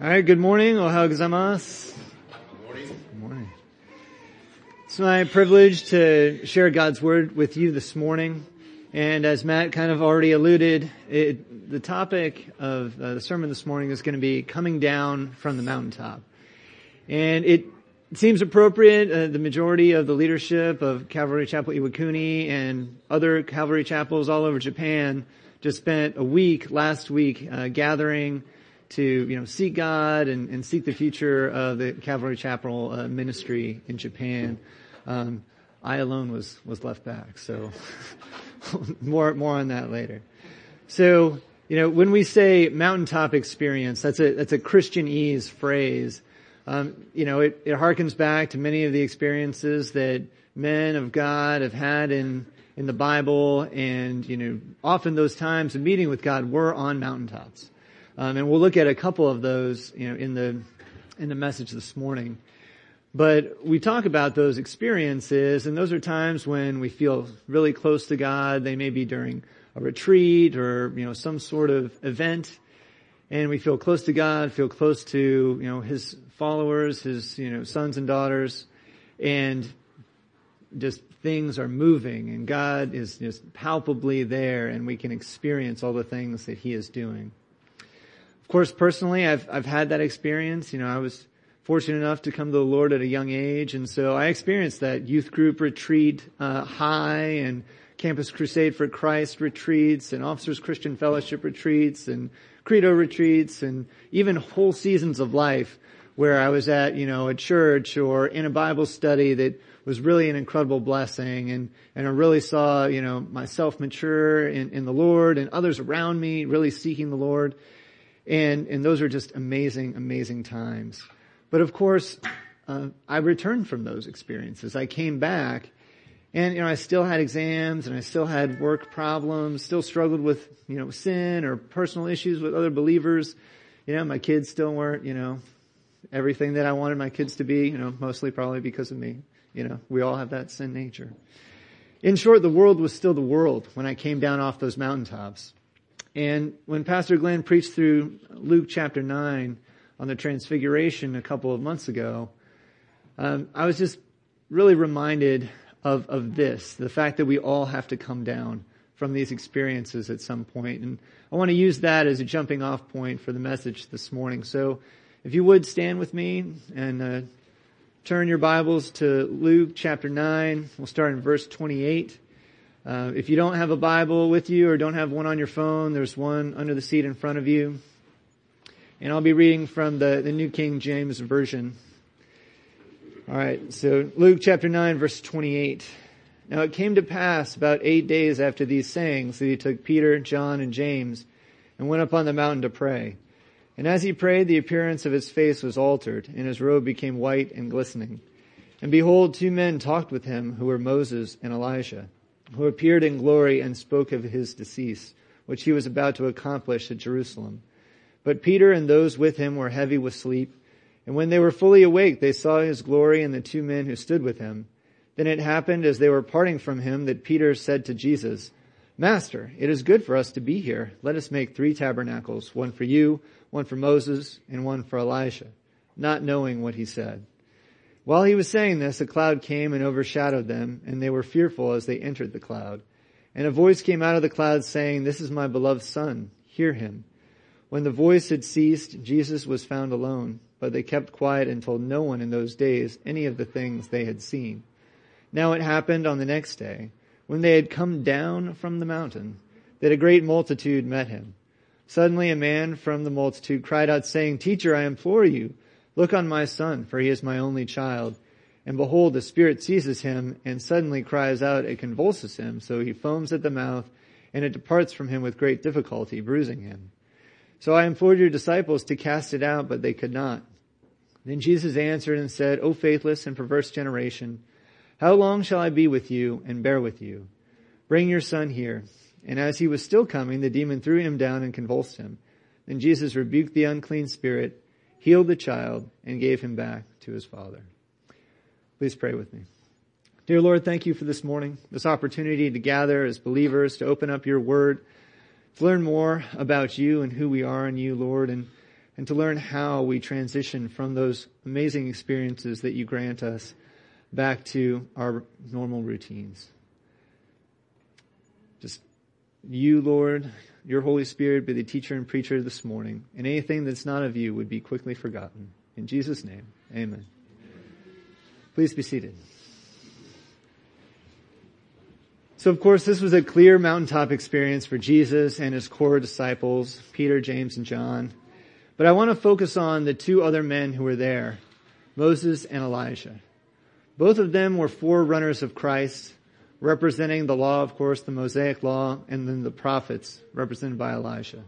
All right, good morning. Ohayo gozaimasu. Good morning. Good morning. It's my privilege to share God's Word with you this morning. And as Matt kind of already alluded, it, the topic of uh, the sermon this morning is going to be coming down from the mountaintop. And it seems appropriate. Uh, the majority of the leadership of Calvary Chapel Iwakuni and other Calvary chapels all over Japan just spent a week last week uh, gathering to you know seek God and, and seek the future of the Calvary Chapel uh, ministry in Japan. Um, I alone was was left back, so more more on that later. So you know when we say mountaintop experience, that's a that's a Christianese phrase. Um, you know it, it harkens back to many of the experiences that men of God have had in in the Bible, and you know often those times of meeting with God were on mountaintops. Um, and we'll look at a couple of those, you know, in the in the message this morning. But we talk about those experiences, and those are times when we feel really close to God. They may be during a retreat or you know some sort of event, and we feel close to God, feel close to you know His followers, His you know sons and daughters, and just things are moving, and God is just palpably there, and we can experience all the things that He is doing. Of course, personally, I've, I've had that experience. You know, I was fortunate enough to come to the Lord at a young age, and so I experienced that youth group retreat uh, high and Campus Crusade for Christ retreats and Officers Christian Fellowship retreats and Credo retreats and even whole seasons of life where I was at, you know, a church or in a Bible study that was really an incredible blessing and, and I really saw, you know, myself mature in, in the Lord and others around me really seeking the Lord. And, and those are just amazing, amazing times. But of course, uh, I returned from those experiences. I came back and, you know, I still had exams and I still had work problems, still struggled with, you know, sin or personal issues with other believers. You know, my kids still weren't, you know, everything that I wanted my kids to be, you know, mostly probably because of me. You know, we all have that sin nature. In short, the world was still the world when I came down off those mountaintops. And when Pastor Glenn preached through Luke chapter 9 on the transfiguration a couple of months ago, um, I was just really reminded of, of this, the fact that we all have to come down from these experiences at some point. And I want to use that as a jumping off point for the message this morning. So if you would stand with me and uh, turn your Bibles to Luke chapter 9. We'll start in verse 28. Uh, if you don't have a Bible with you or don't have one on your phone, there's one under the seat in front of you. And I'll be reading from the, the New King James Version. Alright, so Luke chapter 9 verse 28. Now it came to pass about eight days after these sayings that he took Peter, John, and James and went up on the mountain to pray. And as he prayed, the appearance of his face was altered, and his robe became white and glistening. And behold, two men talked with him who were Moses and Elijah who appeared in glory and spoke of his decease, which he was about to accomplish at Jerusalem. But Peter and those with him were heavy with sleep, and when they were fully awake, they saw his glory and the two men who stood with him. Then it happened as they were parting from him that Peter said to Jesus, Master, it is good for us to be here. Let us make three tabernacles, one for you, one for Moses, and one for Elijah, not knowing what he said. While he was saying this, a cloud came and overshadowed them, and they were fearful as they entered the cloud. And a voice came out of the cloud saying, This is my beloved son, hear him. When the voice had ceased, Jesus was found alone, but they kept quiet and told no one in those days any of the things they had seen. Now it happened on the next day, when they had come down from the mountain, that a great multitude met him. Suddenly a man from the multitude cried out saying, Teacher, I implore you, Look on my son, for he is my only child. And behold, the spirit seizes him and suddenly cries out, it convulses him, so he foams at the mouth, and it departs from him with great difficulty, bruising him. So I implored your disciples to cast it out, but they could not. Then Jesus answered and said, O faithless and perverse generation, how long shall I be with you and bear with you? Bring your son here. And as he was still coming, the demon threw him down and convulsed him. Then Jesus rebuked the unclean spirit, healed the child, and gave him back to his father. Please pray with me. Dear Lord, thank you for this morning, this opportunity to gather as believers, to open up your word, to learn more about you and who we are in you, Lord. And and to learn how we transition from those amazing experiences that you grant us back to our normal routines. Just you, Lord, your Holy Spirit be the teacher and preacher this morning, and anything that's not of you would be quickly forgotten. In Jesus' name, amen. Please be seated. So of course this was a clear mountaintop experience for Jesus and his core disciples, Peter, James, and John. But I want to focus on the two other men who were there, Moses and Elijah. Both of them were forerunners of Christ, representing the law, of course, the Mosaic law, and then the prophets, represented by Elijah.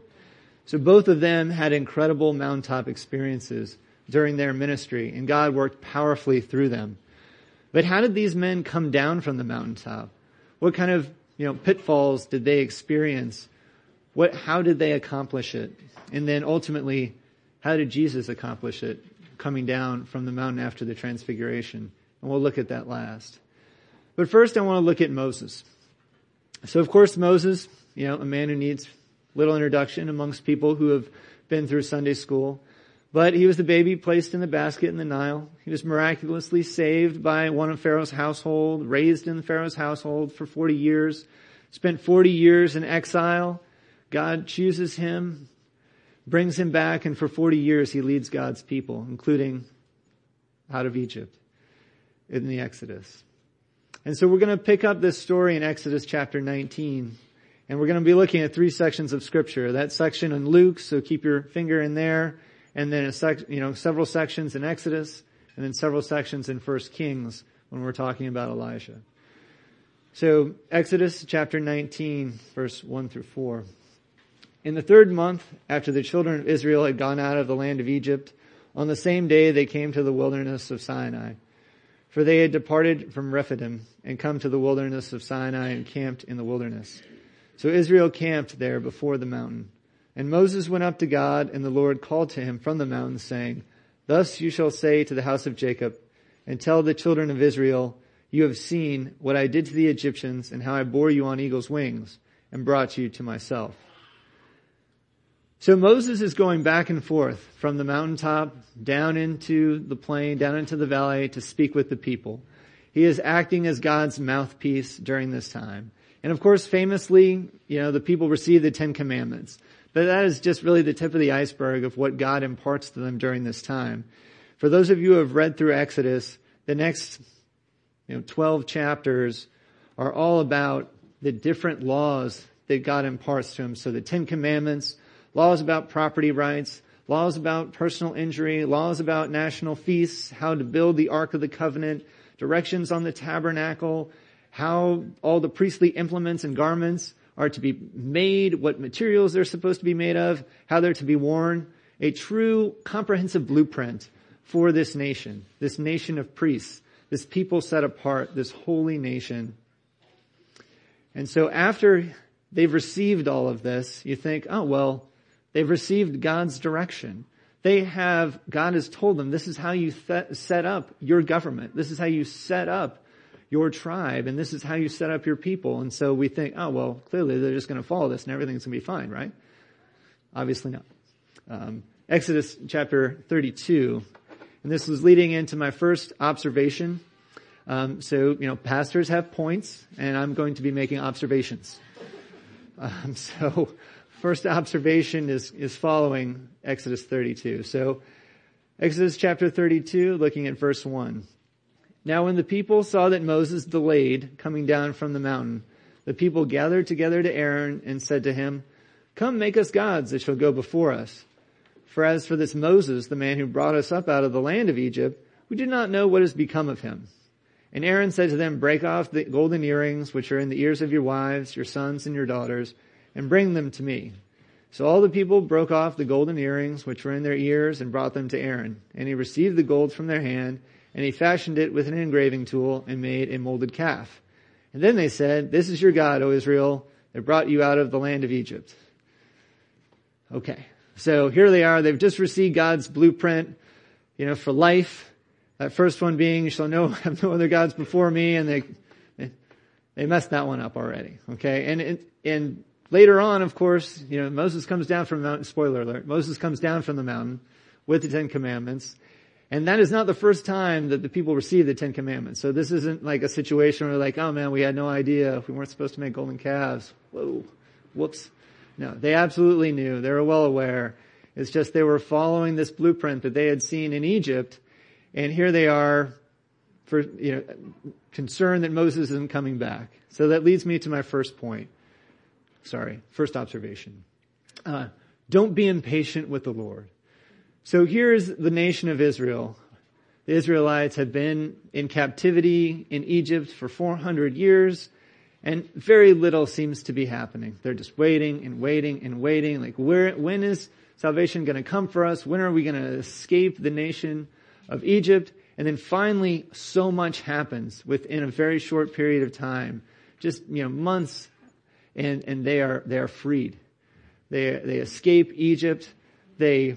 So both of them had incredible mountaintop experiences during their ministry, and God worked powerfully through them. But how did these men come down from the mountaintop? What kind of, you know, pitfalls did they experience? What, how did they accomplish it? And then ultimately, how did Jesus accomplish it coming down from the mountain after the transfiguration? And we'll look at that last. But first I want to look at Moses. So of course Moses, you know, a man who needs little introduction amongst people who have been through Sunday school. But he was the baby placed in the basket in the Nile. He was miraculously saved by one of Pharaoh's household, raised in Pharaoh's household for 40 years, spent 40 years in exile. God chooses him, brings him back, and for 40 years he leads God's people, including out of Egypt in the Exodus. And so we're going to pick up this story in Exodus chapter 19. And we're going to be looking at three sections of scripture. That section in Luke, so keep your finger in there. And then a sec, you know, several sections in Exodus, and then several sections in First Kings when we're talking about Elijah. So Exodus chapter 19, verse 1 through 4. In the third month, after the children of Israel had gone out of the land of Egypt, on the same day they came to the wilderness of Sinai. For they had departed from Rephidim and come to the wilderness of Sinai and camped in the wilderness. So Israel camped there before the mountain. And Moses went up to God and the Lord called to him from the mountain saying, Thus you shall say to the house of Jacob and tell the children of Israel, you have seen what I did to the Egyptians and how I bore you on eagle's wings and brought you to myself. So Moses is going back and forth from the mountaintop down into the plain, down into the valley to speak with the people. He is acting as God's mouthpiece during this time. And of course, famously, you know, the people receive the Ten Commandments. But that is just really the tip of the iceberg of what God imparts to them during this time. For those of you who have read through Exodus, the next, you know, 12 chapters are all about the different laws that God imparts to them. So the Ten Commandments, laws about property rights, laws about personal injury, laws about national feasts, how to build the Ark of the Covenant, directions on the tabernacle, how all the priestly implements and garments are to be made, what materials they're supposed to be made of, how they're to be worn. A true comprehensive blueprint for this nation, this nation of priests, this people set apart, this holy nation. And so after they've received all of this, you think, oh well, They've received God's direction. They have, God has told them, this is how you th- set up your government. This is how you set up your tribe and this is how you set up your people. And so we think, oh, well, clearly they're just going to follow this and everything's going to be fine, right? Obviously not. Um, Exodus chapter 32. And this was leading into my first observation. Um, so, you know, pastors have points and I'm going to be making observations. Um, so, first observation is, is following Exodus 32. So, Exodus chapter 32, looking at verse 1. Now when the people saw that Moses delayed coming down from the mountain, the people gathered together to Aaron and said to him, Come make us gods that shall go before us. For as for this Moses, the man who brought us up out of the land of Egypt, we do not know what has become of him. And Aaron said to them, Break off the golden earrings which are in the ears of your wives, your sons, and your daughters, and bring them to me. So all the people broke off the golden earrings which were in their ears and brought them to Aaron. And he received the gold from their hand, and he fashioned it with an engraving tool and made a molded calf. And then they said, This is your God, O Israel, that brought you out of the land of Egypt. Okay. So here they are. They've just received God's blueprint, you know, for life. That first one being, you shall know, have no other gods before me. And they, they messed that one up already. Okay. And, and later on, of course, you know, Moses comes down from the mountain, spoiler alert, Moses comes down from the mountain with the Ten Commandments. And that is not the first time that the people receive the Ten Commandments. So this isn't like a situation where like, oh man, we had no idea. We weren't supposed to make golden calves. Whoa. Whoops. No, they absolutely knew. They were well aware. It's just they were following this blueprint that they had seen in Egypt. And here they are for, you know, concerned that Moses isn't coming back. So that leads me to my first point. Sorry, first observation. Uh, don't be impatient with the Lord. So here's the nation of Israel. The Israelites have been in captivity in Egypt for 400 years and very little seems to be happening. They're just waiting and waiting and waiting. Like where, when is salvation going to come for us? When are we going to escape the nation of Egypt? And then finally, so much happens within a very short period of time. Just, you know, months and, and they are, they are freed. They, they escape Egypt. They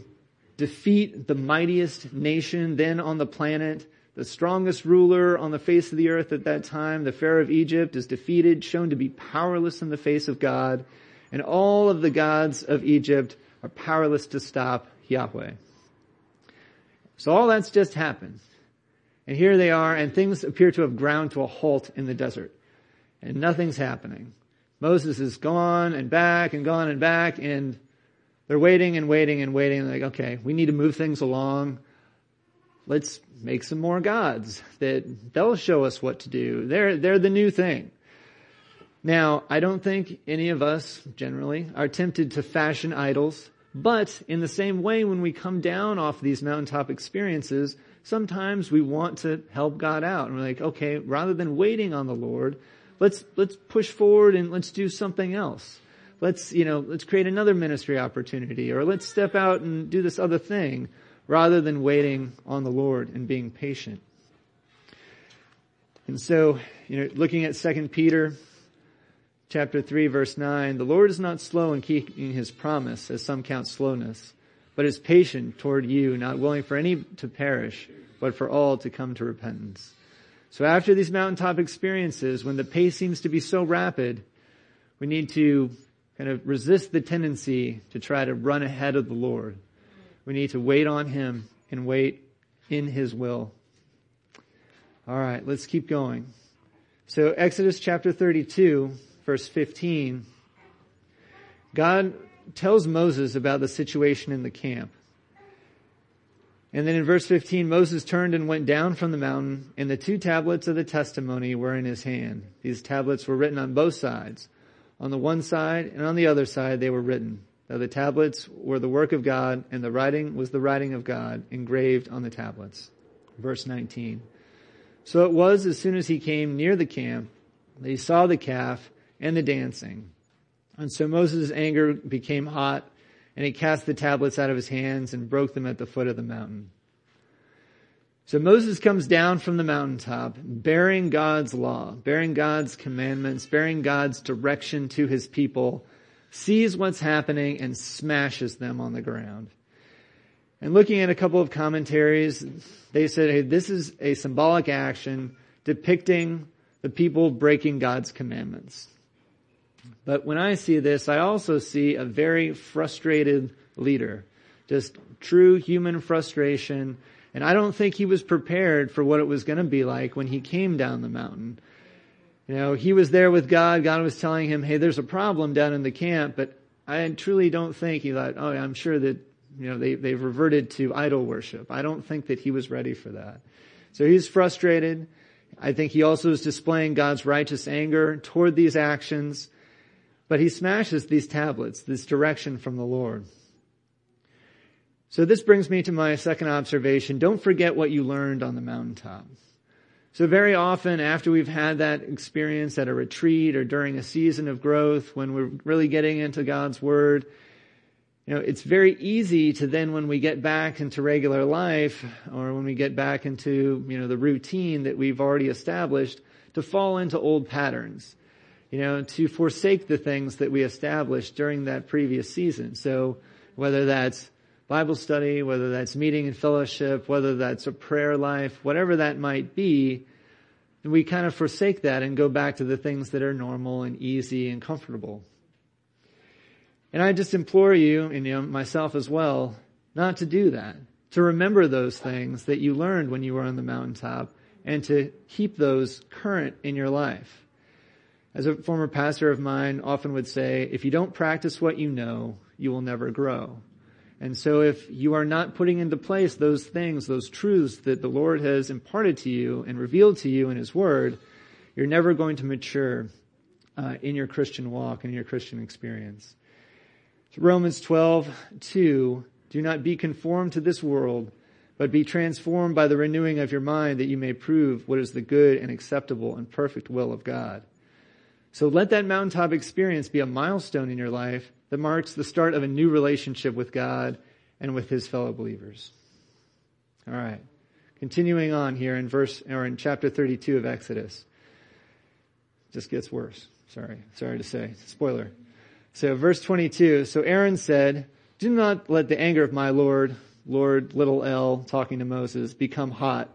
defeat the mightiest nation then on the planet. The strongest ruler on the face of the earth at that time, the Pharaoh of Egypt, is defeated, shown to be powerless in the face of God, and all of the gods of Egypt are powerless to stop Yahweh. So all that's just happened. And here they are, and things appear to have ground to a halt in the desert. And nothing's happening. Moses is gone and back and gone and back, and they're waiting and waiting and waiting. And like, okay, we need to move things along. Let's make some more gods that they'll show us what to do. They're, they're the new thing. Now, I don't think any of us generally are tempted to fashion idols, but in the same way, when we come down off these mountaintop experiences, sometimes we want to help God out. And we're like, okay, rather than waiting on the Lord, let's, let's push forward and let's do something else. Let's, you know, let's create another ministry opportunity or let's step out and do this other thing rather than waiting on the Lord and being patient. And so, you know, looking at 2 Peter chapter 3 verse 9, the Lord is not slow in keeping his promise as some count slowness, but is patient toward you, not willing for any to perish, but for all to come to repentance. So after these mountaintop experiences, when the pace seems to be so rapid, we need to kind of resist the tendency to try to run ahead of the Lord. We need to wait on Him and wait in His will. All right, let's keep going. So Exodus chapter 32, verse 15, God tells Moses about the situation in the camp. And then in verse 15, Moses turned and went down from the mountain, and the two tablets of the testimony were in his hand. These tablets were written on both sides. On the one side and on the other side they were written. Now the tablets were the work of God, and the writing was the writing of God engraved on the tablets. Verse 19. So it was as soon as he came near the camp that he saw the calf and the dancing. And so Moses' anger became hot and he cast the tablets out of his hands and broke them at the foot of the mountain. So Moses comes down from the mountaintop bearing God's law, bearing God's commandments, bearing God's direction to his people, sees what's happening and smashes them on the ground. And looking at a couple of commentaries, they said, hey, this is a symbolic action depicting the people breaking God's commandments. But when I see this, I also see a very frustrated leader. Just true human frustration. And I don't think he was prepared for what it was going to be like when he came down the mountain. You know, he was there with God. God was telling him, hey, there's a problem down in the camp, but I truly don't think he thought, oh, I'm sure that, you know, they, they've reverted to idol worship. I don't think that he was ready for that. So he's frustrated. I think he also is displaying God's righteous anger toward these actions. But he smashes these tablets, this direction from the Lord. So this brings me to my second observation. Don't forget what you learned on the mountaintop. So very often after we've had that experience at a retreat or during a season of growth, when we're really getting into God's Word, you know, it's very easy to then when we get back into regular life or when we get back into, you know, the routine that we've already established to fall into old patterns you know, to forsake the things that we established during that previous season. So whether that's Bible study, whether that's meeting and fellowship, whether that's a prayer life, whatever that might be, we kind of forsake that and go back to the things that are normal and easy and comfortable. And I just implore you, and you know, myself as well, not to do that. To remember those things that you learned when you were on the mountaintop and to keep those current in your life. As a former pastor of mine often would say, if you don't practice what you know, you will never grow. And so if you are not putting into place those things, those truths that the Lord has imparted to you and revealed to you in His Word, you're never going to mature uh, in your Christian walk and your Christian experience. Romans 12, 2, do not be conformed to this world, but be transformed by the renewing of your mind that you may prove what is the good and acceptable and perfect will of God. So let that mountaintop experience be a milestone in your life that marks the start of a new relationship with God and with his fellow believers. All right. Continuing on here in verse or in chapter 32 of Exodus. Just gets worse. Sorry. Sorry to say. Spoiler. So verse 22. So Aaron said, do not let the anger of my Lord, Lord little L talking to Moses, become hot.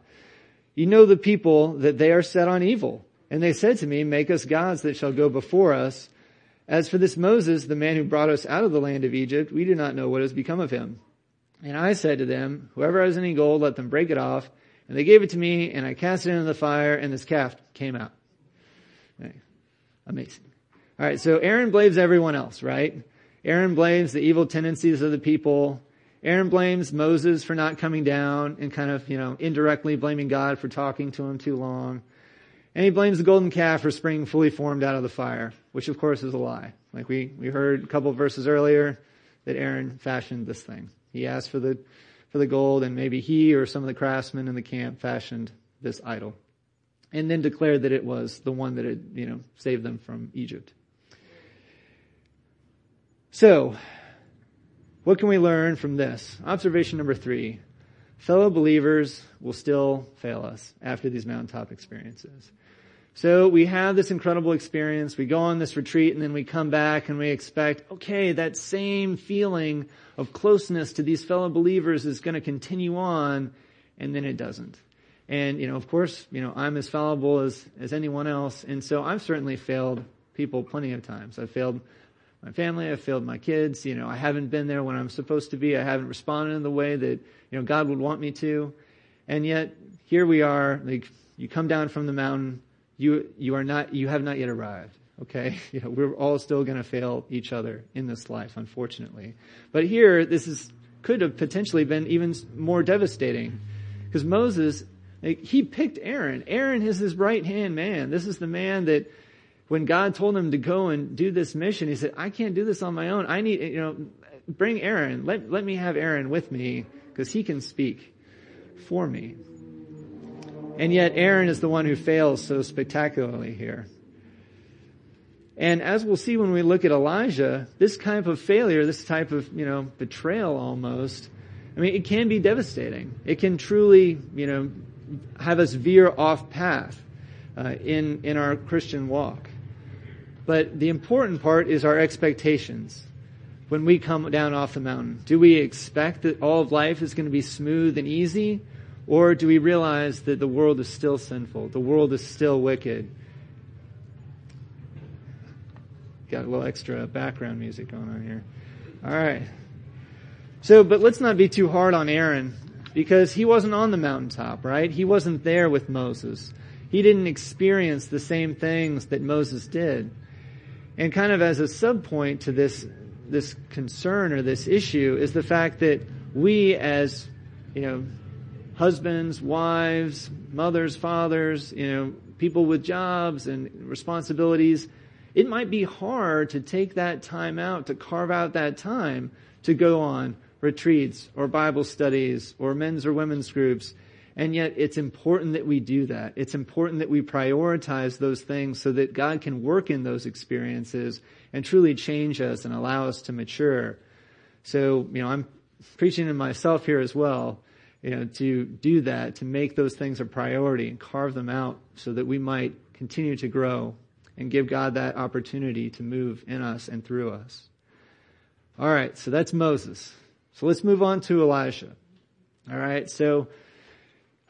You know the people that they are set on evil. And they said to me, make us gods that shall go before us. As for this Moses, the man who brought us out of the land of Egypt, we do not know what has become of him. And I said to them, whoever has any gold, let them break it off. And they gave it to me, and I cast it into the fire, and this calf came out. Amazing. All right, so Aaron blames everyone else, right? Aaron blames the evil tendencies of the people. Aaron blames Moses for not coming down and kind of, you know, indirectly blaming God for talking to him too long. And he blames the golden calf for springing fully formed out of the fire, which of course is a lie. Like we, we heard a couple verses earlier that Aaron fashioned this thing. He asked for the, for the gold and maybe he or some of the craftsmen in the camp fashioned this idol. And then declared that it was the one that had, you know, saved them from Egypt. So, what can we learn from this? Observation number three. Fellow believers will still fail us after these mountaintop experiences. So we have this incredible experience. We go on this retreat and then we come back and we expect, okay, that same feeling of closeness to these fellow believers is going to continue on and then it doesn't. And, you know, of course, you know, I'm as fallible as, as anyone else. And so I've certainly failed people plenty of times. I've failed my family. I've failed my kids. You know, I haven't been there when I'm supposed to be. I haven't responded in the way that, you know, God would want me to. And yet here we are, like, you come down from the mountain you, you are not, you have not yet arrived. Okay? You know, we're all still gonna fail each other in this life, unfortunately. But here, this is, could have potentially been even more devastating. Because Moses, like, he picked Aaron. Aaron is his right hand man. This is the man that, when God told him to go and do this mission, he said, I can't do this on my own. I need, you know, bring Aaron. Let, let me have Aaron with me because he can speak for me. And yet Aaron is the one who fails so spectacularly here. And as we'll see when we look at Elijah, this type of failure, this type of, you know, betrayal almost, I mean, it can be devastating. It can truly, you know, have us veer off path uh, in, in our Christian walk. But the important part is our expectations. When we come down off the mountain, do we expect that all of life is going to be smooth and easy? Or do we realize that the world is still sinful? The world is still wicked? Got a little extra background music going on here. All right. So, but let's not be too hard on Aaron because he wasn't on the mountaintop, right? He wasn't there with Moses. He didn't experience the same things that Moses did. And kind of as a subpoint to this, this concern or this issue is the fact that we as, you know, husbands, wives, mothers, fathers, you know, people with jobs and responsibilities, it might be hard to take that time out, to carve out that time to go on retreats or Bible studies or men's or women's groups. And yet it's important that we do that. It's important that we prioritize those things so that God can work in those experiences and truly change us and allow us to mature. So, you know, I'm preaching to myself here as well you know, to do that, to make those things a priority and carve them out so that we might continue to grow and give God that opportunity to move in us and through us. All right, so that's Moses. So let's move on to Elijah. All right, so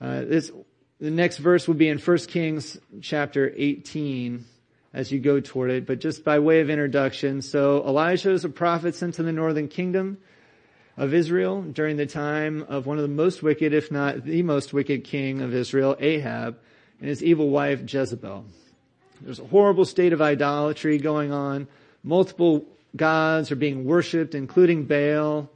uh, this the next verse will be in 1 Kings chapter 18. as you go toward it, but just by way of introduction. So Elijah is a prophet sent to the northern kingdom of Israel during the time of one of the most wicked, if not the most wicked king of Israel, Ahab, and his evil wife, Jezebel. There's a horrible state of idolatry going on. Multiple gods are being worshipped, including Baal.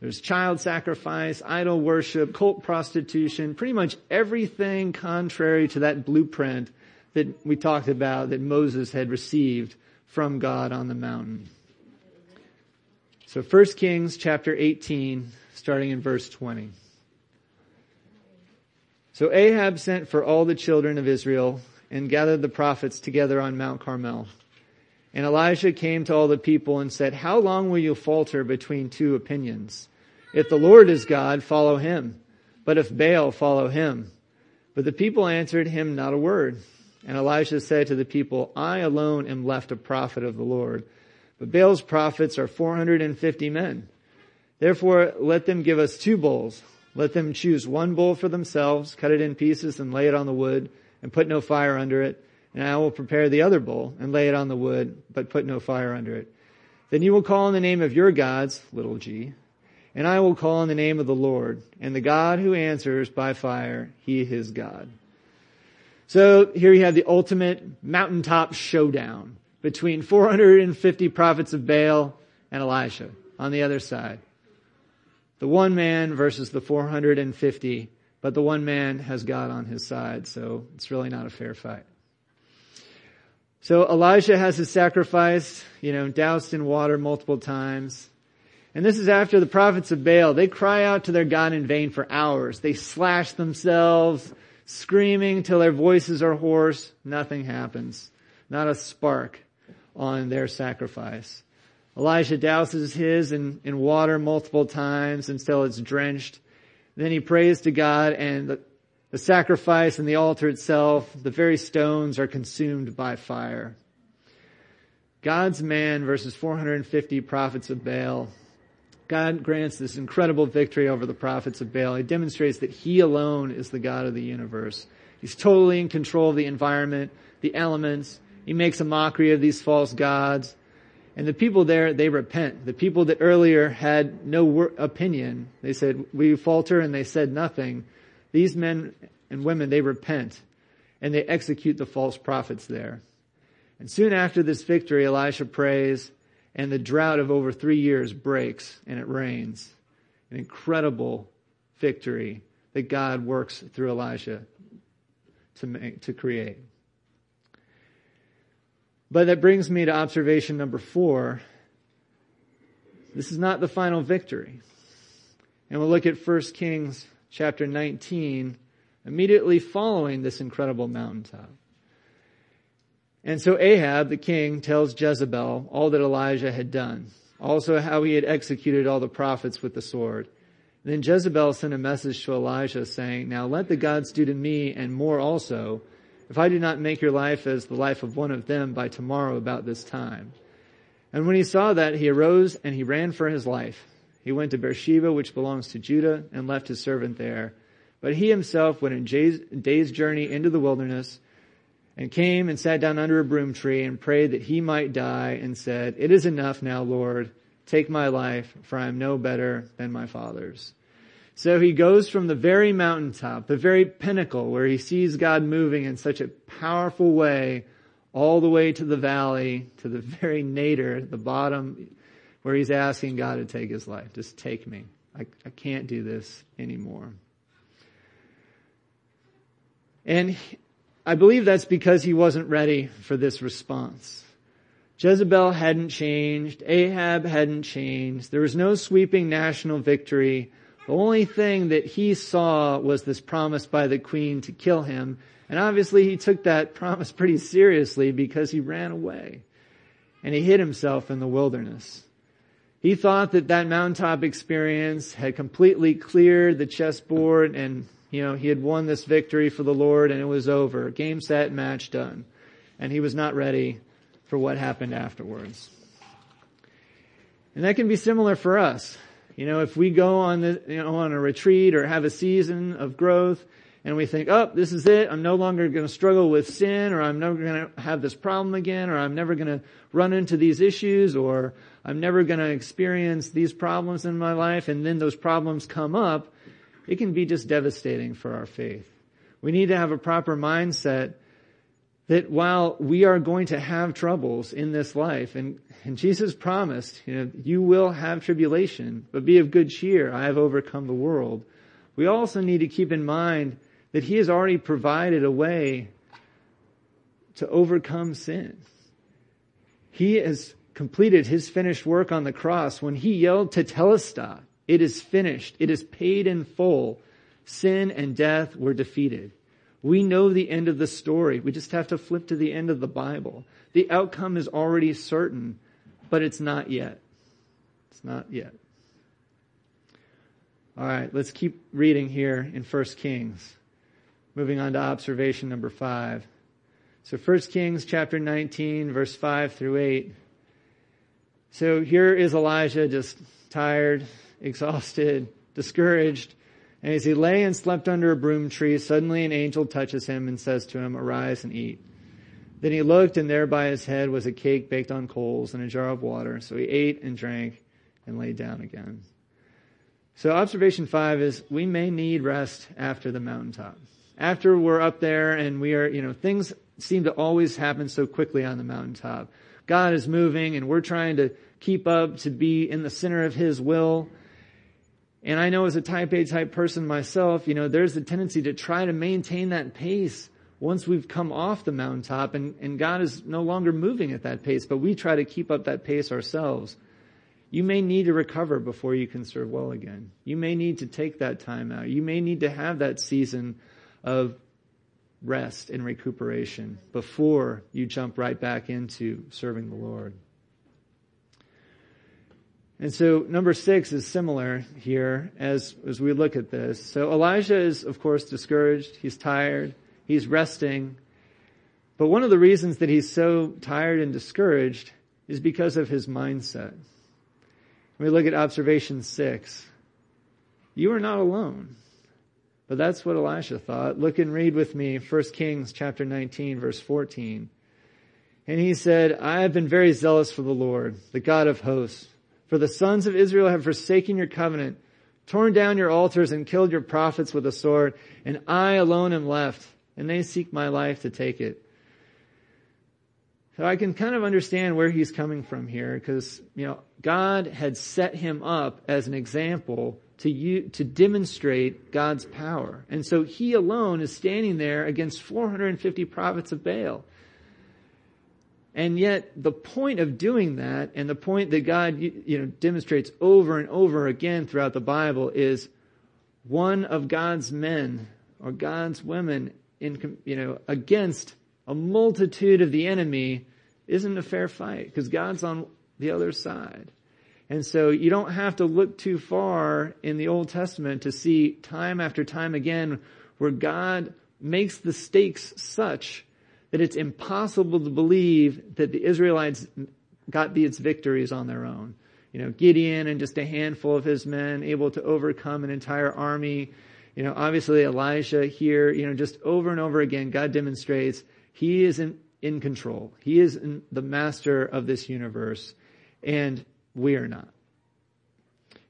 There's child sacrifice, idol worship, cult prostitution, pretty much everything contrary to that blueprint that we talked about that Moses had received from God on the mountain. So 1 Kings chapter 18, starting in verse 20. So Ahab sent for all the children of Israel and gathered the prophets together on Mount Carmel. And Elijah came to all the people and said, How long will you falter between two opinions? If the Lord is God, follow him. But if Baal, follow him. But the people answered him not a word. And Elijah said to the people, I alone am left a prophet of the Lord. But Baal's prophets are 450 men. Therefore, let them give us two bulls. Let them choose one bull for themselves, cut it in pieces and lay it on the wood and put no fire under it. And I will prepare the other bull and lay it on the wood, but put no fire under it. Then you will call on the name of your gods, little g, and I will call on the name of the Lord, and the God who answers by fire, he is God. So here you have the ultimate mountaintop showdown between 450 prophets of Baal and Elijah on the other side. The one man versus the 450, but the one man has God on his side, so it's really not a fair fight. So Elijah has his sacrifice, you know, doused in water multiple times. And this is after the prophets of Baal, they cry out to their God in vain for hours. They slash themselves, screaming till their voices are hoarse. Nothing happens. Not a spark on their sacrifice. Elijah douses his in, in water multiple times until it's drenched. Then he prays to God and the, the sacrifice and the altar itself, the very stones are consumed by fire. God's man versus 450 prophets of Baal. God grants this incredible victory over the prophets of Baal. He demonstrates that he alone is the God of the universe. He's totally in control of the environment, the elements, he makes a mockery of these false gods. And the people there, they repent. The people that earlier had no opinion, they said, we falter and they said nothing. These men and women, they repent and they execute the false prophets there. And soon after this victory, Elisha prays and the drought of over three years breaks and it rains. An incredible victory that God works through Elisha to make, to create. But that brings me to observation number four. This is not the final victory. And we'll look at 1 Kings chapter 19, immediately following this incredible mountaintop. And so Ahab, the king, tells Jezebel all that Elijah had done, also how he had executed all the prophets with the sword. Then Jezebel sent a message to Elijah saying, Now let the gods do to me and more also, if I do not make your life as the life of one of them by tomorrow about this time. And when he saw that, he arose and he ran for his life. He went to Beersheba, which belongs to Judah, and left his servant there. But he himself went a day's journey into the wilderness and came and sat down under a broom tree and prayed that he might die and said, It is enough now, Lord. Take my life, for I am no better than my father's. So he goes from the very mountaintop, the very pinnacle where he sees God moving in such a powerful way, all the way to the valley, to the very nadir, the bottom, where he's asking God to take his life. Just take me. I, I can't do this anymore. And I believe that's because he wasn't ready for this response. Jezebel hadn't changed. Ahab hadn't changed. There was no sweeping national victory. The only thing that he saw was this promise by the queen to kill him. And obviously he took that promise pretty seriously because he ran away and he hid himself in the wilderness. He thought that that mountaintop experience had completely cleared the chessboard and, you know, he had won this victory for the Lord and it was over. Game, set, match done. And he was not ready for what happened afterwards. And that can be similar for us. You know, if we go on the, you know, on a retreat or have a season of growth and we think, oh, this is it. I'm no longer going to struggle with sin or I'm never going to have this problem again or I'm never going to run into these issues or I'm never going to experience these problems in my life. And then those problems come up. It can be just devastating for our faith. We need to have a proper mindset that while we are going to have troubles in this life and, and Jesus promised, you know, you will have tribulation, but be of good cheer. I have overcome the world. We also need to keep in mind that he has already provided a way to overcome sin. He has completed his finished work on the cross when he yelled tetelestai, it is finished, it is paid in full. Sin and death were defeated. We know the end of the story. We just have to flip to the end of the Bible. The outcome is already certain, but it's not yet. It's not yet. All right, let's keep reading here in 1 Kings. Moving on to observation number five. So 1 Kings chapter 19 verse 5 through 8. So here is Elijah just tired, exhausted, discouraged. And as he lay and slept under a broom tree, suddenly an angel touches him and says to him, arise and eat. Then he looked and there by his head was a cake baked on coals and a jar of water. So he ate and drank and lay down again. So observation five is we may need rest after the mountaintop after we're up there and we are, you know, things seem to always happen so quickly on the mountaintop. God is moving and we're trying to keep up to be in the center of His will. And I know as a type A type person myself, you know, there's a tendency to try to maintain that pace once we've come off the mountaintop and, and God is no longer moving at that pace, but we try to keep up that pace ourselves. You may need to recover before you can serve well again. You may need to take that time out. You may need to have that season of rest and recuperation before you jump right back into serving the Lord. And so number six is similar here as, as we look at this. So Elijah is, of course, discouraged. He's tired. He's resting. But one of the reasons that he's so tired and discouraged is because of his mindset. When we look at observation six, you are not alone. But that's what Elisha thought. Look and read with me 1 Kings chapter 19 verse 14. And he said, I have been very zealous for the Lord, the God of hosts. For the sons of Israel have forsaken your covenant, torn down your altars and killed your prophets with a sword, and I alone am left, and they seek my life to take it. So I can kind of understand where he's coming from here, because, you know, God had set him up as an example to you, to demonstrate God's power. And so he alone is standing there against 450 prophets of Baal. And yet the point of doing that and the point that God, you know, demonstrates over and over again throughout the Bible is one of God's men or God's women in, you know, against a multitude of the enemy isn't a fair fight because God's on the other side. And so you don't have to look too far in the Old Testament to see time after time again where God makes the stakes such that it's impossible to believe that the Israelites got these victories on their own. You know, Gideon and just a handful of his men able to overcome an entire army. You know, obviously Elijah here, you know, just over and over again, God demonstrates he is in, in control. He is the master of this universe. And we are not.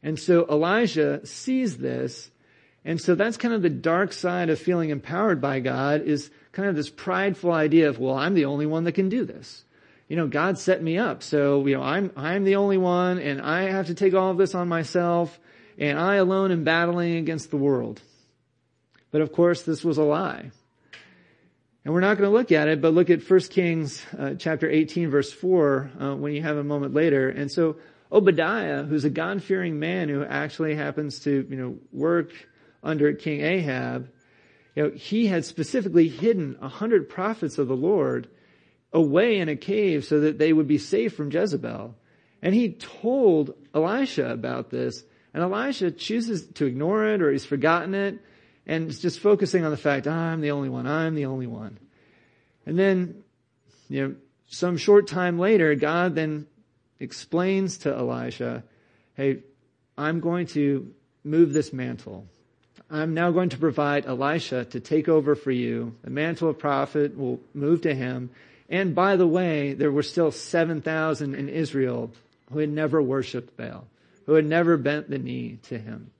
And so Elijah sees this, and so that's kind of the dark side of feeling empowered by God is kind of this prideful idea of, well, I'm the only one that can do this. You know, God set me up, so, you know, I'm, I'm the only one, and I have to take all of this on myself, and I alone am battling against the world. But of course, this was a lie. And we're not going to look at it, but look at 1 Kings uh, chapter 18 verse 4 uh, when you have a moment later. And so Obadiah, who's a God-fearing man who actually happens to, you know, work under King Ahab, you know, he had specifically hidden a hundred prophets of the Lord away in a cave so that they would be safe from Jezebel. And he told Elisha about this, and Elisha chooses to ignore it or he's forgotten it, and is just focusing on the fact, I'm the only one, I'm the only one. And then, you know, some short time later, God then explains to Elisha, hey, I'm going to move this mantle. I'm now going to provide Elisha to take over for you. The mantle of prophet will move to him. And by the way, there were still 7,000 in Israel who had never worshiped Baal, who had never bent the knee to him.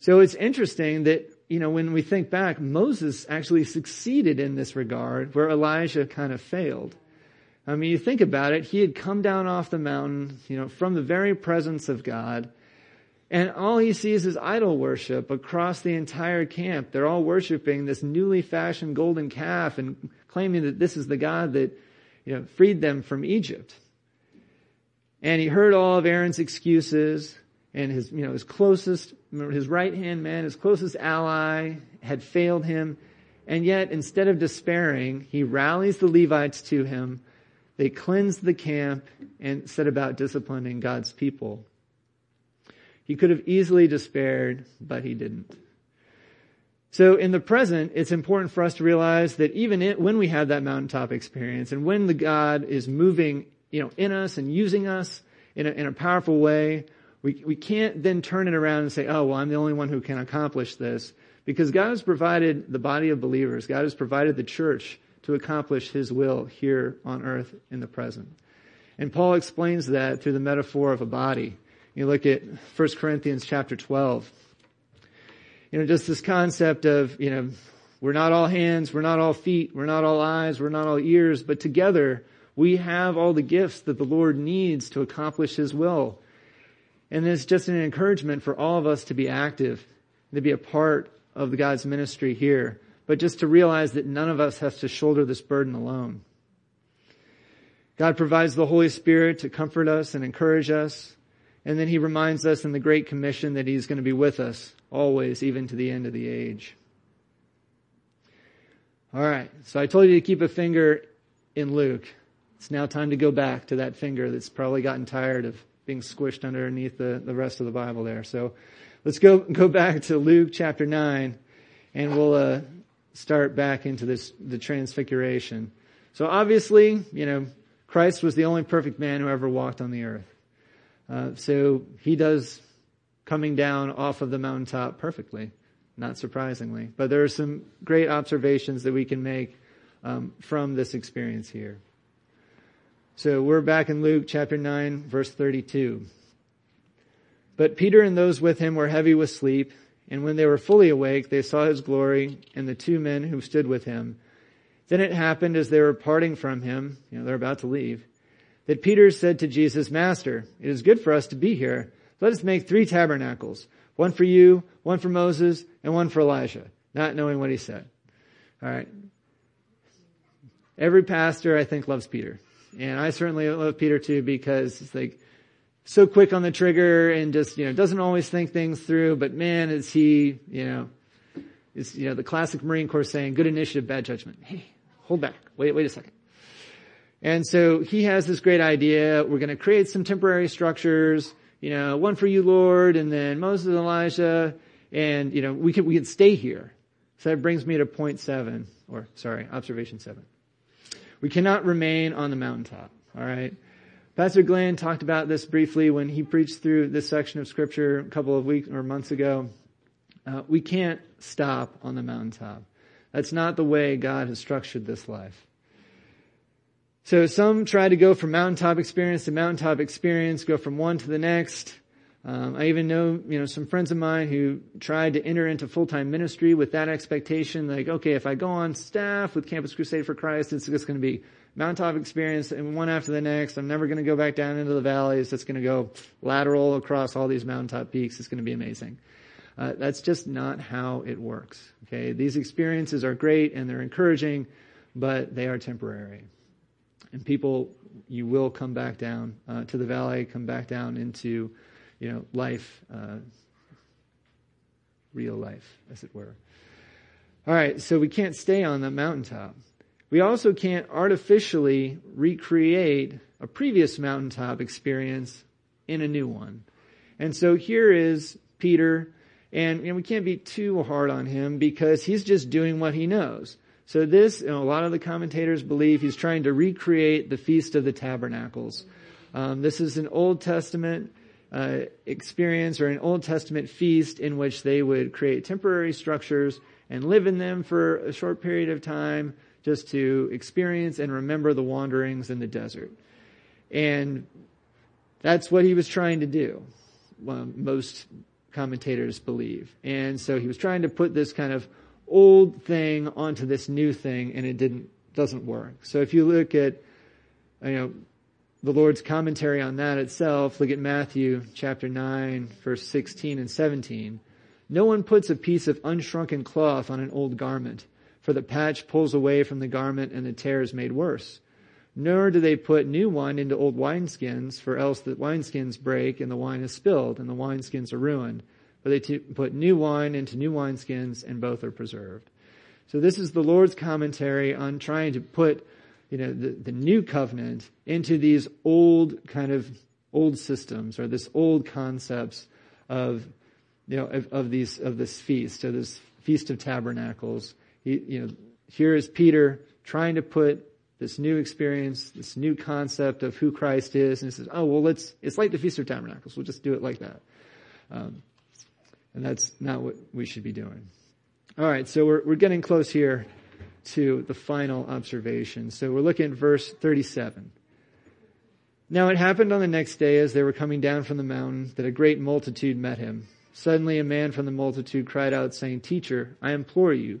So it's interesting that, you know, when we think back, Moses actually succeeded in this regard where Elijah kind of failed. I mean, you think about it, he had come down off the mountain, you know, from the very presence of God, and all he sees is idol worship across the entire camp. They're all worshiping this newly fashioned golden calf and claiming that this is the God that, you know, freed them from Egypt. And he heard all of Aaron's excuses and his, you know, his closest, his right hand man, his closest ally had failed him. And yet, instead of despairing, he rallies the Levites to him. They cleanse the camp and set about disciplining God's people. He could have easily despaired, but he didn't. So in the present, it's important for us to realize that even it, when we have that mountaintop experience and when the God is moving, you know, in us and using us in a, in a powerful way, we, we can't then turn it around and say, oh, well, I'm the only one who can accomplish this. Because God has provided the body of believers. God has provided the church to accomplish His will here on earth in the present. And Paul explains that through the metaphor of a body. You look at 1 Corinthians chapter 12. You know, just this concept of, you know, we're not all hands, we're not all feet, we're not all eyes, we're not all ears, but together we have all the gifts that the Lord needs to accomplish His will. And it's just an encouragement for all of us to be active, to be a part of the God's ministry here, but just to realize that none of us has to shoulder this burden alone. God provides the Holy Spirit to comfort us and encourage us. And then he reminds us in the Great Commission that he's going to be with us always, even to the end of the age. All right. So I told you to keep a finger in Luke. It's now time to go back to that finger that's probably gotten tired of being squished underneath the, the rest of the Bible there. So let's go, go back to Luke chapter 9 and we'll, uh, start back into this, the transfiguration. So obviously, you know, Christ was the only perfect man who ever walked on the earth. Uh, so he does coming down off of the mountaintop perfectly, not surprisingly. But there are some great observations that we can make um, from this experience here. So we're back in Luke chapter 9, verse 32. But Peter and those with him were heavy with sleep, and when they were fully awake, they saw his glory and the two men who stood with him. Then it happened as they were parting from him, you know, they're about to leave, that Peter said to Jesus, Master, it is good for us to be here. Let us make three tabernacles, one for you, one for Moses, and one for Elijah, not knowing what he said. All right. Every pastor, I think, loves Peter. And I certainly love Peter too because it's like so quick on the trigger and just, you know, doesn't always think things through, but man, is he, you know, is, you know, the classic Marine Corps saying, good initiative, bad judgment. Hey, hold back. Wait, wait a second. And so he has this great idea. We're going to create some temporary structures, you know, one for you, Lord, and then Moses and Elijah, and, you know, we can, we can stay here. So that brings me to point seven, or sorry, observation seven. We cannot remain on the mountaintop. All right. Pastor Glenn talked about this briefly when he preached through this section of scripture a couple of weeks or months ago. Uh, we can't stop on the mountaintop. That's not the way God has structured this life. So some try to go from mountaintop experience to mountaintop experience, go from one to the next. Um, I even know, you know, some friends of mine who tried to enter into full-time ministry with that expectation, like, okay, if I go on staff with Campus Crusade for Christ, it's just going to be mountaintop experience and one after the next. I'm never going to go back down into the valleys. It's going to go lateral across all these mountaintop peaks. It's going to be amazing. Uh, that's just not how it works. Okay, these experiences are great and they're encouraging, but they are temporary and people, you will come back down uh, to the valley, come back down into, you know, life, uh, real life, as it were. All right, so we can't stay on the mountaintop. We also can't artificially recreate a previous mountaintop experience in a new one. And so here is Peter, and you know, we can't be too hard on him because he's just doing what he knows. So this, you know, a lot of the commentators believe he's trying to recreate the Feast of the Tabernacles. Um, this is an Old Testament, uh, experience or an Old Testament feast in which they would create temporary structures and live in them for a short period of time just to experience and remember the wanderings in the desert. And that's what he was trying to do. Well, most commentators believe. And so he was trying to put this kind of old thing onto this new thing and it didn't, doesn't work. So if you look at, you know, the Lord's commentary on that itself, look at Matthew chapter 9, verse 16 and 17. No one puts a piece of unshrunken cloth on an old garment, for the patch pulls away from the garment and the tear is made worse. Nor do they put new wine into old wineskins, for else the wineskins break and the wine is spilled and the wineskins are ruined. But they t- put new wine into new wineskins and both are preserved. So this is the Lord's commentary on trying to put you know, the, the new covenant into these old kind of old systems or this old concepts of, you know, of, of these, of this feast, of this feast of tabernacles. He, you know, here is Peter trying to put this new experience, this new concept of who Christ is, and he says, oh, well, let's, it's like the Feast of Tabernacles. We'll just do it like that. Um, and that's not what we should be doing. All right, so we're, we're getting close here to the final observation. So we're looking at verse 37. Now it happened on the next day as they were coming down from the mountain that a great multitude met him. Suddenly a man from the multitude cried out saying, Teacher, I implore you,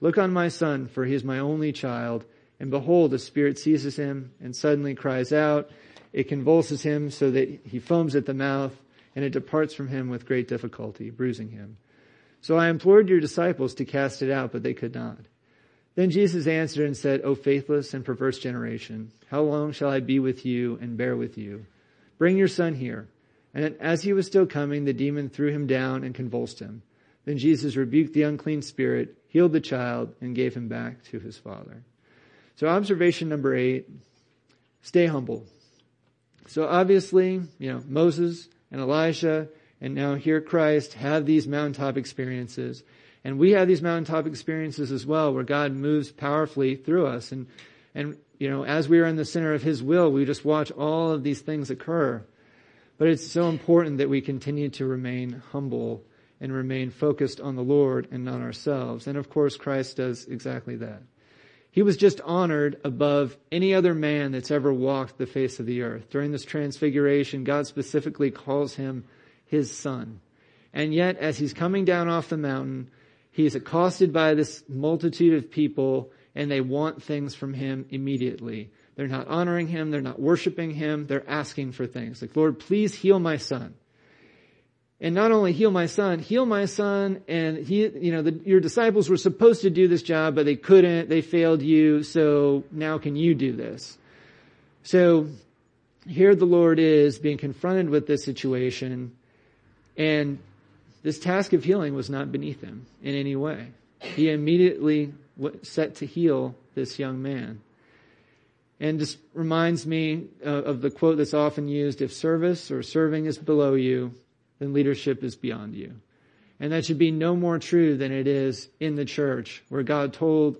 look on my son, for he is my only child. And behold, a spirit seizes him and suddenly cries out. It convulses him so that he foams at the mouth and it departs from him with great difficulty, bruising him. So I implored your disciples to cast it out, but they could not. Then Jesus answered and said, O faithless and perverse generation, how long shall I be with you and bear with you? Bring your son here. And as he was still coming, the demon threw him down and convulsed him. Then Jesus rebuked the unclean spirit, healed the child, and gave him back to his father. So observation number eight, stay humble. So obviously, you know, Moses and Elijah and now here Christ have these mountaintop experiences. And we have these mountaintop experiences as well where God moves powerfully through us. And, and, you know, as we are in the center of His will, we just watch all of these things occur. But it's so important that we continue to remain humble and remain focused on the Lord and not ourselves. And of course, Christ does exactly that. He was just honored above any other man that's ever walked the face of the earth. During this transfiguration, God specifically calls him his son. And yet, as he's coming down off the mountain, he is accosted by this multitude of people and they want things from him immediately. They're not honoring him. They're not worshiping him. They're asking for things like, Lord, please heal my son. And not only heal my son, heal my son and he, you know, the, your disciples were supposed to do this job, but they couldn't. They failed you. So now can you do this? So here the Lord is being confronted with this situation and this task of healing was not beneath him in any way. He immediately set to heal this young man. And just reminds me uh, of the quote that's often used, if service or serving is below you, then leadership is beyond you. And that should be no more true than it is in the church, where God told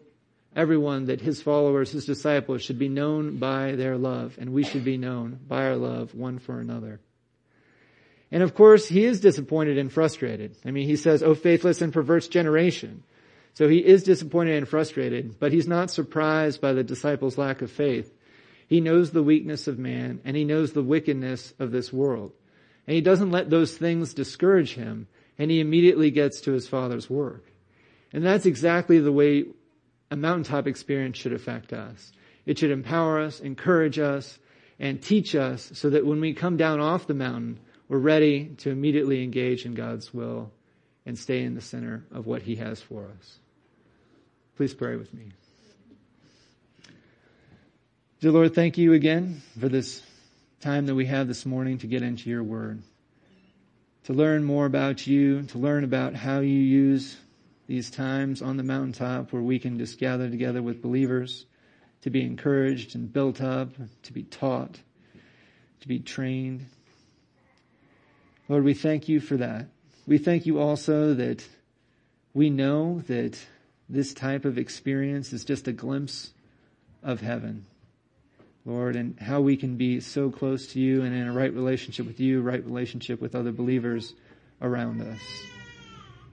everyone that his followers, his disciples should be known by their love, and we should be known by our love one for another. And of course, he is disappointed and frustrated. I mean, he says, Oh, faithless and perverse generation. So he is disappointed and frustrated, but he's not surprised by the disciples' lack of faith. He knows the weakness of man and he knows the wickedness of this world. And he doesn't let those things discourage him and he immediately gets to his father's work. And that's exactly the way a mountaintop experience should affect us. It should empower us, encourage us, and teach us so that when we come down off the mountain, we're ready to immediately engage in God's will and stay in the center of what He has for us. Please pray with me. Dear Lord, thank you again for this time that we have this morning to get into your word, to learn more about you, to learn about how you use these times on the mountaintop where we can just gather together with believers to be encouraged and built up, to be taught, to be trained. Lord, we thank you for that. We thank you also that we know that this type of experience is just a glimpse of heaven. Lord, and how we can be so close to you and in a right relationship with you, right relationship with other believers around us.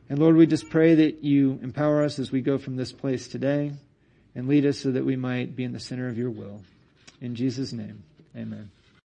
And Lord, we just pray that you empower us as we go from this place today and lead us so that we might be in the center of your will. In Jesus' name, amen.